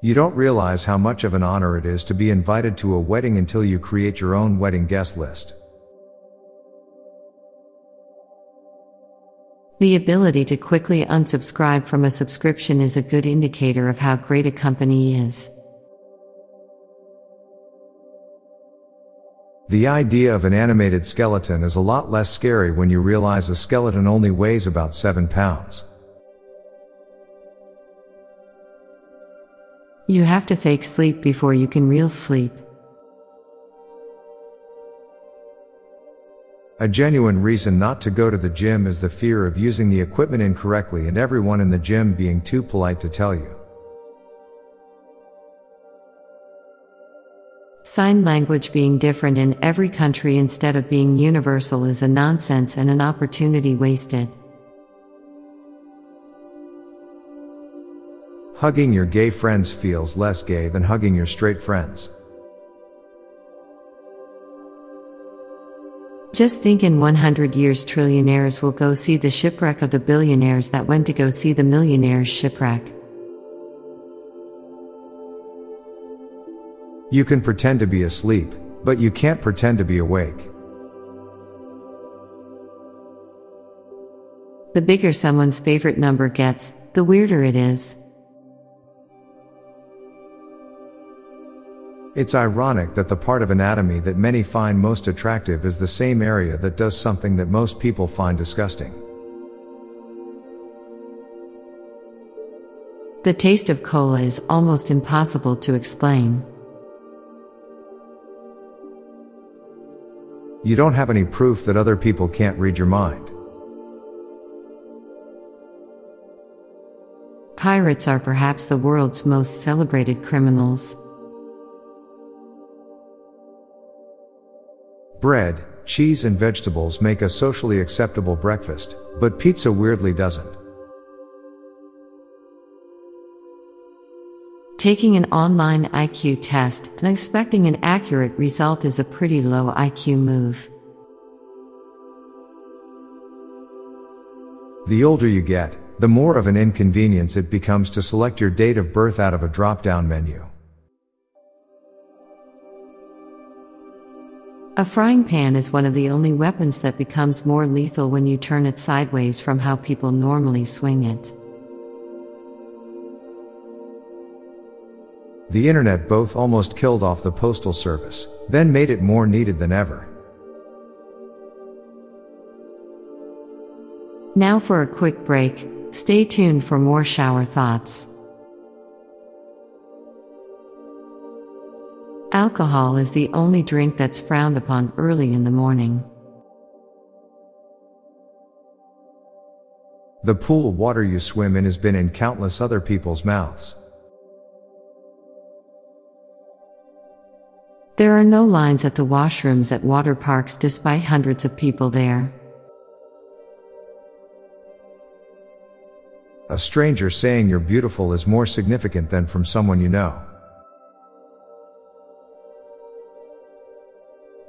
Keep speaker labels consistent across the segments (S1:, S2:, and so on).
S1: You don't realize how much of an honor it is to be invited to a wedding until you create your own wedding guest list.
S2: The ability to quickly unsubscribe from a subscription is a good indicator of how great a company is.
S1: The idea of an animated skeleton is a lot less scary when you realize a skeleton only weighs about 7 pounds.
S2: You have to fake sleep before you can real sleep.
S1: A genuine reason not to go to the gym is the fear of using the equipment incorrectly and everyone in the gym being too polite to tell you.
S2: Sign language being different in every country instead of being universal is a nonsense and an opportunity wasted.
S1: Hugging your gay friends feels less gay than hugging your straight friends.
S2: Just think in 100 years, trillionaires will go see the shipwreck of the billionaires that went to go see the millionaires' shipwreck.
S1: You can pretend to be asleep, but you can't pretend to be awake.
S2: The bigger someone's favorite number gets, the weirder it is.
S1: It's ironic that the part of anatomy that many find most attractive is the same area that does something that most people find disgusting.
S2: The taste of cola is almost impossible to explain.
S1: You don't have any proof that other people can't read your mind.
S2: Pirates are perhaps the world's most celebrated criminals.
S1: Bread, cheese, and vegetables make a socially acceptable breakfast, but pizza weirdly doesn't.
S2: Taking an online IQ test and expecting an accurate result is a pretty low IQ move.
S1: The older you get, the more of an inconvenience it becomes to select your date of birth out of a drop down menu.
S2: A frying pan is one of the only weapons that becomes more lethal when you turn it sideways from how people normally swing it.
S1: The internet both almost killed off the postal service, then made it more needed than ever.
S2: Now for a quick break, stay tuned for more shower thoughts. Alcohol is the only drink that's frowned upon early in the morning.
S1: The pool water you swim in has been in countless other people's mouths.
S2: There are no lines at the washrooms at water parks despite hundreds of people there.
S1: A stranger saying you're beautiful is more significant than from someone you know.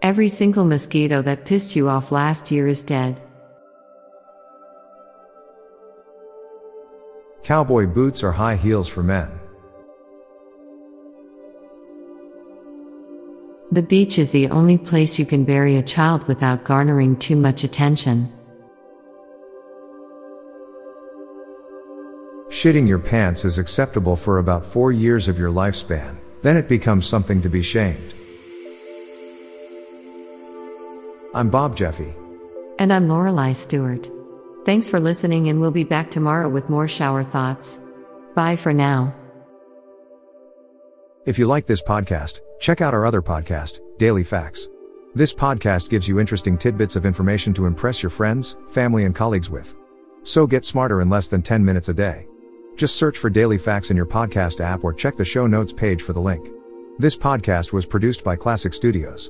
S2: Every single mosquito that pissed you off last year is dead.
S1: Cowboy boots are high heels for men.
S2: The beach is the only place you can bury a child without garnering too much attention.
S1: Shitting your pants is acceptable for about four years of your lifespan, then it becomes something to be shamed. I'm Bob Jeffy.
S2: And I'm Lorelei Stewart. Thanks for listening, and we'll be back tomorrow with more shower thoughts. Bye for now.
S1: If you like this podcast, check out our other podcast, Daily Facts. This podcast gives you interesting tidbits of information to impress your friends, family, and colleagues with. So get smarter in less than 10 minutes a day. Just search for Daily Facts in your podcast app or check the show notes page for the link. This podcast was produced by Klassic Studios.